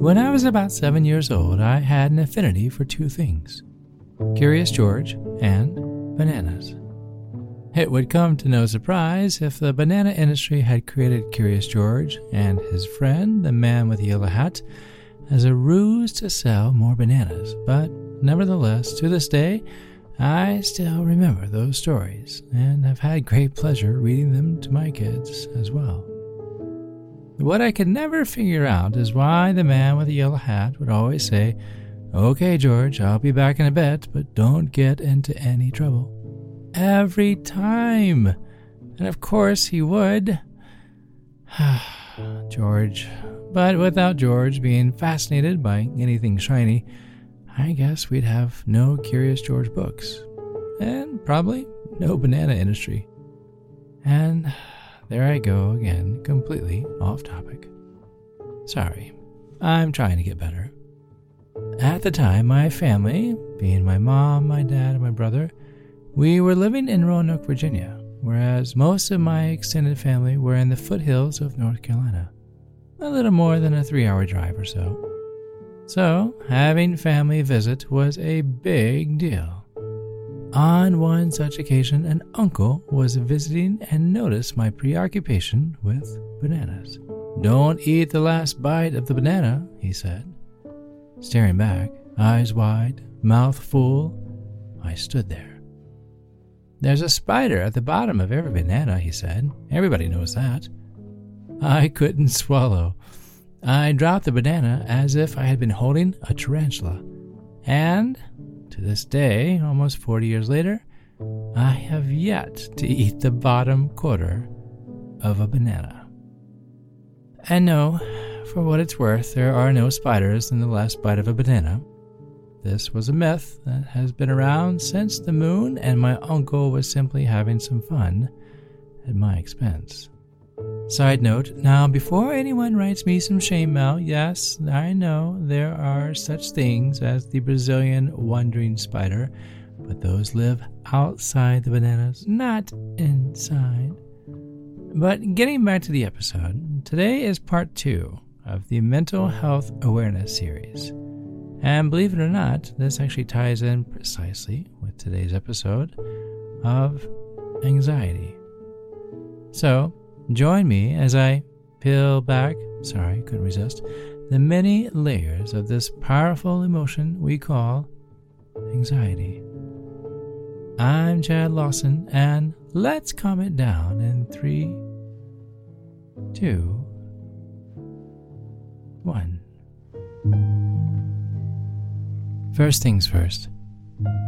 When I was about seven years old, I had an affinity for two things Curious George and bananas. It would come to no surprise if the banana industry had created Curious George and his friend, the man with the yellow hat, as a ruse to sell more bananas. But nevertheless, to this day, I still remember those stories and have had great pleasure reading them to my kids as well. What I could never figure out is why the man with the yellow hat would always say, Okay, George, I'll be back in a bit, but don't get into any trouble. Every time. And of course he would. George. But without George being fascinated by anything shiny, I guess we'd have no Curious George books. And probably no banana industry. And there I go again, completely off topic. Sorry, I'm trying to get better. At the time, my family, being my mom, my dad, and my brother, we were living in Roanoke, Virginia, whereas most of my extended family were in the foothills of North Carolina, a little more than a three hour drive or so. So, having family visit was a big deal. On one such occasion, an uncle was visiting and noticed my preoccupation with bananas. Don't eat the last bite of the banana, he said. Staring back, eyes wide, mouth full, I stood there. There's a spider at the bottom of every banana, he said. Everybody knows that. I couldn't swallow. I dropped the banana as if I had been holding a tarantula. And to this day, almost 40 years later, I have yet to eat the bottom quarter of a banana. And no, for what it's worth, there are no spiders in the last bite of a banana. This was a myth that has been around since the moon, and my uncle was simply having some fun at my expense. Side note now, before anyone writes me some shame mail, yes, I know there are such things as the Brazilian wandering spider, but those live outside the bananas, not inside. But getting back to the episode, today is part two of the Mental Health Awareness series. And believe it or not, this actually ties in precisely with today's episode of anxiety. So, Join me as I peel back, sorry, couldn't resist, the many layers of this powerful emotion we call anxiety. I'm Chad Lawson, and let's calm it down in three, two, one. First things first,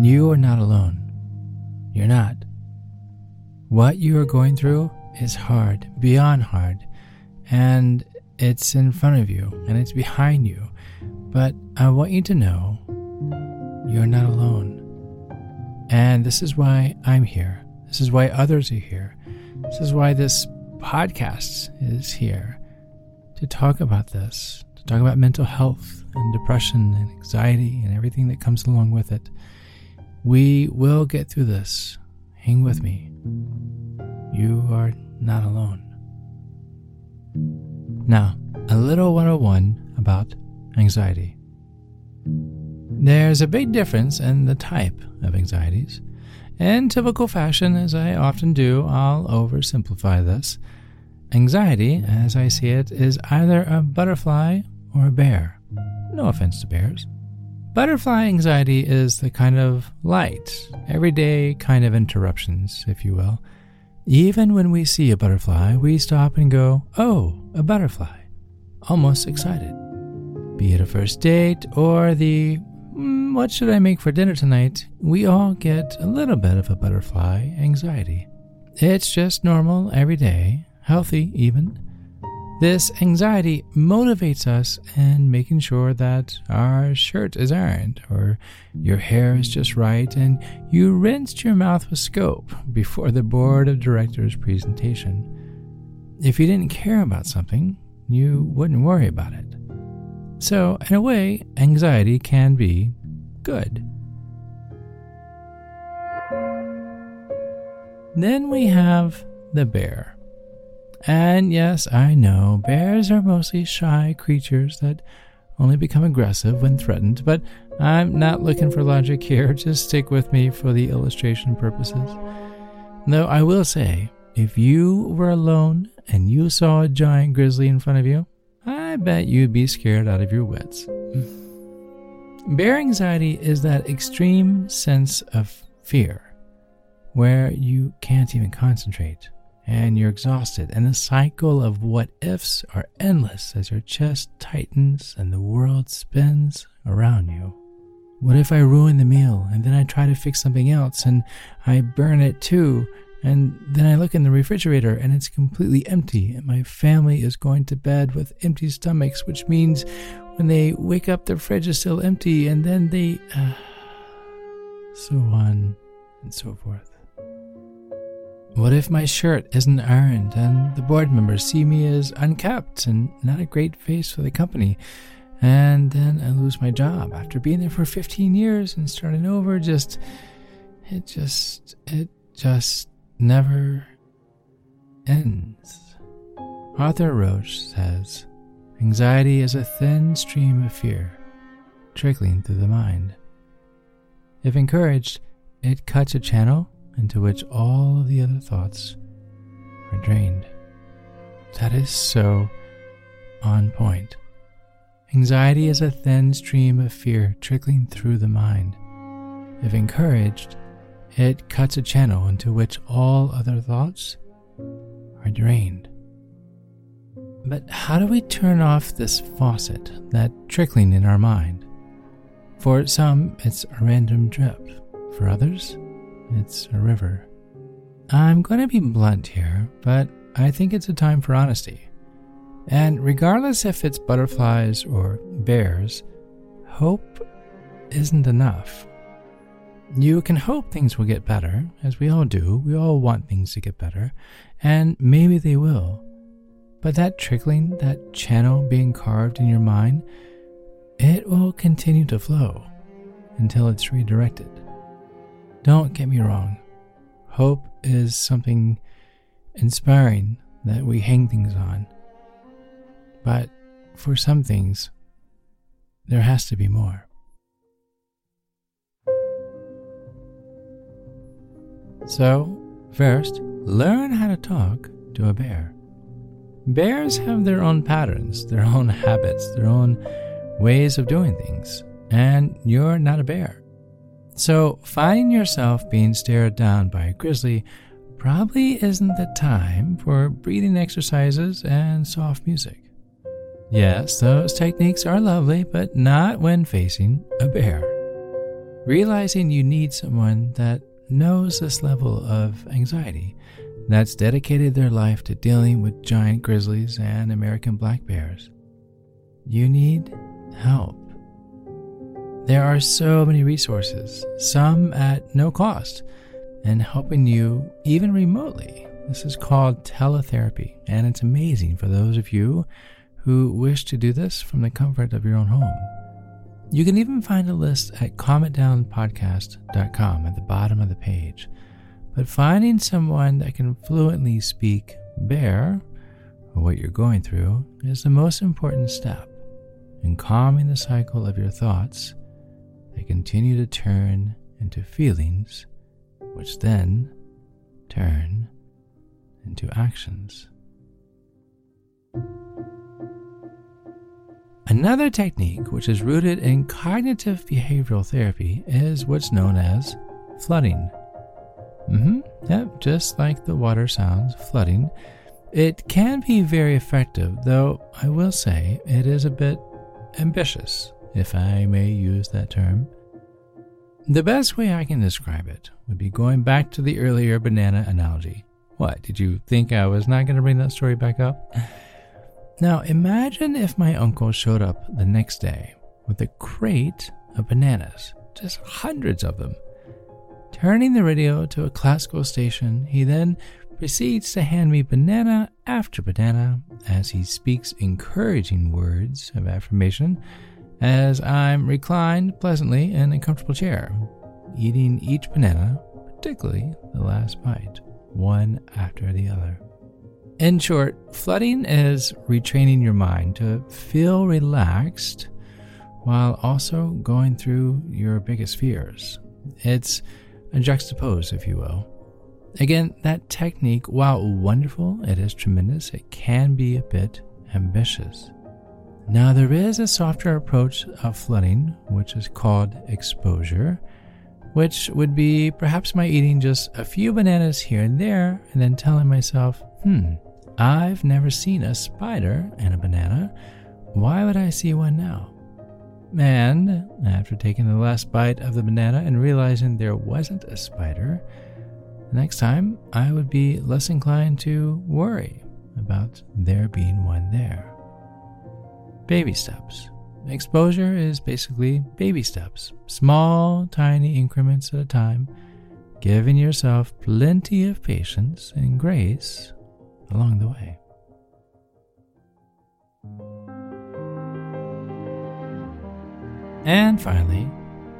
you are not alone. You're not. What you are going through is hard, beyond hard, and it's in front of you and it's behind you. But I want you to know you're not alone. And this is why I'm here. This is why others are here. This is why this podcast is here to talk about this, to talk about mental health and depression and anxiety and everything that comes along with it. We will get through this. Hang with me. You are not alone. Now, a little 101 about anxiety. There's a big difference in the type of anxieties. In typical fashion, as I often do, I'll oversimplify this. Anxiety, as I see it, is either a butterfly or a bear. No offense to bears. Butterfly anxiety is the kind of light, everyday kind of interruptions, if you will, even when we see a butterfly, we stop and go, Oh, a butterfly, almost excited. Be it a first date or the mm, what should I make for dinner tonight, we all get a little bit of a butterfly anxiety. It's just normal, everyday, healthy even. This anxiety motivates us in making sure that our shirt is ironed, or your hair is just right, and you rinsed your mouth with scope before the board of directors presentation. If you didn't care about something, you wouldn't worry about it. So, in a way, anxiety can be good. Then we have the bear. And yes, I know, bears are mostly shy creatures that only become aggressive when threatened, but I'm not looking for logic here. Just stick with me for the illustration purposes. Though I will say, if you were alone and you saw a giant grizzly in front of you, I bet you'd be scared out of your wits. Hmm. Bear anxiety is that extreme sense of fear where you can't even concentrate and you're exhausted, and the cycle of what ifs are endless as your chest tightens and the world spins around you. What if I ruin the meal and then I try to fix something else and I burn it too? And then I look in the refrigerator and it's completely empty, and my family is going to bed with empty stomachs, which means when they wake up, the fridge is still empty, and then they. Uh, so on and so forth. What if my shirt isn't ironed and the board members see me as unkept and not a great face for the company? And then I lose my job after being there for 15 years and starting over. Just, it just, it just never ends. Arthur Roche says anxiety is a thin stream of fear trickling through the mind. If encouraged, it cuts a channel into which all of the other thoughts are drained. That is so on point. Anxiety is a thin stream of fear trickling through the mind. If encouraged, it cuts a channel into which all other thoughts are drained. But how do we turn off this faucet, that trickling in our mind? For some, it's a random drip. For others, it's a river. I'm going to be blunt here, but I think it's a time for honesty. And regardless if it's butterflies or bears, hope isn't enough. You can hope things will get better, as we all do. We all want things to get better, and maybe they will. But that trickling, that channel being carved in your mind, it will continue to flow until it's redirected. Don't get me wrong. Hope is something inspiring that we hang things on. But for some things, there has to be more. So, first, learn how to talk to a bear. Bears have their own patterns, their own habits, their own ways of doing things, and you're not a bear. So, finding yourself being stared down by a grizzly probably isn't the time for breathing exercises and soft music. Yes, those techniques are lovely, but not when facing a bear. Realizing you need someone that knows this level of anxiety, that's dedicated their life to dealing with giant grizzlies and American black bears. You need help. There are so many resources, some at no cost, and helping you even remotely. This is called teletherapy, and it's amazing for those of you who wish to do this from the comfort of your own home. You can even find a list at calmitdownpodcast.com at the bottom of the page. But finding someone that can fluently speak bear, what you're going through, is the most important step in calming the cycle of your thoughts they continue to turn into feelings, which then turn into actions. Another technique, which is rooted in cognitive behavioral therapy, is what's known as flooding. Mm-hmm. Yep, just like the water sounds, flooding. It can be very effective, though I will say it is a bit ambitious if I may use that term. The best way I can describe it would be going back to the earlier banana analogy. What, did you think I was not going to bring that story back up? Now, imagine if my uncle showed up the next day with a crate of bananas, just hundreds of them. Turning the radio to a classical station, he then proceeds to hand me banana after banana as he speaks encouraging words of affirmation as I'm reclined pleasantly in a comfortable chair, eating each banana, particularly the last bite, one after the other. In short, flooding is retraining your mind to feel relaxed while also going through your biggest fears. It's a juxtapose, if you will. Again, that technique, while wonderful, it is tremendous, it can be a bit ambitious. Now, there is a softer approach of flooding, which is called exposure, which would be perhaps my eating just a few bananas here and there and then telling myself, hmm, I've never seen a spider in a banana. Why would I see one now? And after taking the last bite of the banana and realizing there wasn't a spider, next time I would be less inclined to worry about there being one there. Baby steps. Exposure is basically baby steps, small, tiny increments at a time, giving yourself plenty of patience and grace along the way. And finally,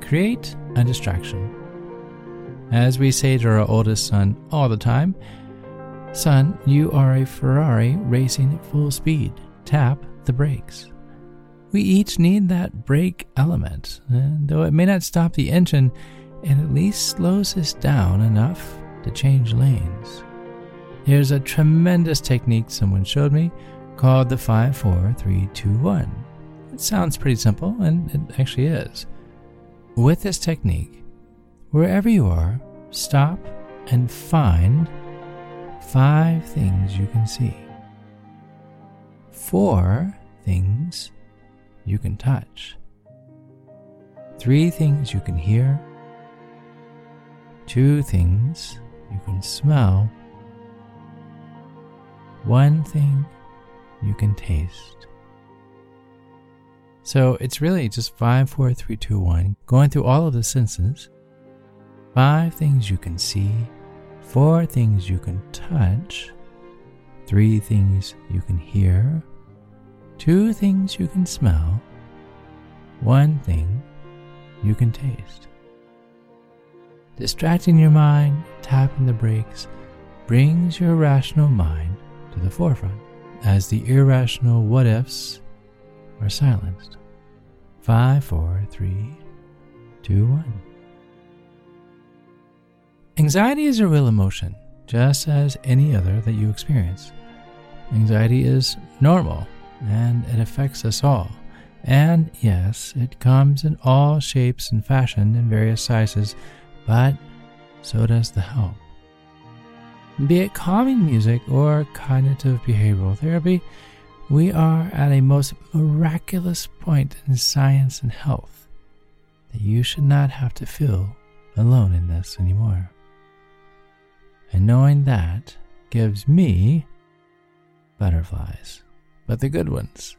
create a distraction. As we say to our oldest son all the time, Son, you are a Ferrari racing at full speed. Tap the brakes. We each need that brake element, and though it may not stop the engine, it at least slows us down enough to change lanes. There's a tremendous technique someone showed me called the 5 4 3 2 1. It sounds pretty simple, and it actually is. With this technique, wherever you are, stop and find five things you can see, four things you can touch, three things you can hear, two things you can smell, one thing you can taste. So it's really just five, four, three, two, one, going through all of the senses. Five things you can see, four things you can touch, three things you can hear, two things you can smell, one thing you can taste. Distracting your mind, tapping the brakes, brings your rational mind to the forefront as the irrational what ifs are silenced. Five, four, three, two, one. Anxiety is a real emotion, just as any other that you experience. Anxiety is normal and it affects us all. And yes, it comes in all shapes and fashion in various sizes, but so does the help. Be it calming music or cognitive behavioral therapy, we are at a most miraculous point in science and health that you should not have to feel alone in this anymore. And knowing that gives me butterflies, but the good ones.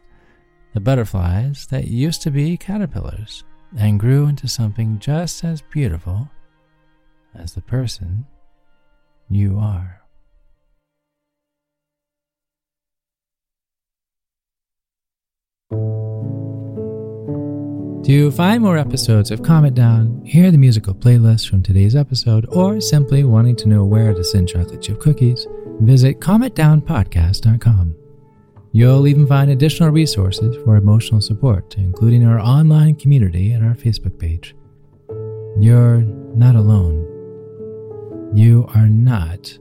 The butterflies that used to be caterpillars and grew into something just as beautiful as the person you are. To find more episodes of Calm It Down, hear the musical playlist from today's episode, or simply wanting to know where to send chocolate chip cookies, visit calmitdownpodcast.com. You'll even find additional resources for emotional support, including our online community and our Facebook page. You're not alone. You are not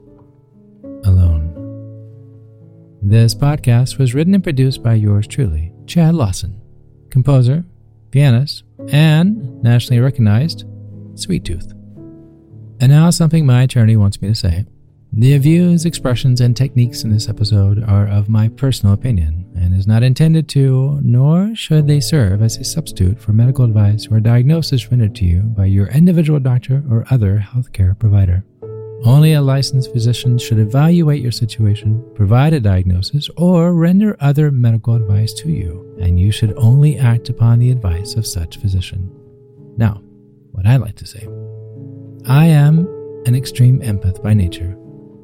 alone. This podcast was written and produced by yours truly, Chad Lawson, composer, pianist, and nationally recognized Sweet Tooth. And now, something my attorney wants me to say. The views, expressions, and techniques in this episode are of my personal opinion and is not intended to, nor should they serve as a substitute for medical advice or diagnosis rendered to you by your individual doctor or other healthcare provider. Only a licensed physician should evaluate your situation, provide a diagnosis, or render other medical advice to you, and you should only act upon the advice of such physician. Now, what I like to say I am an extreme empath by nature,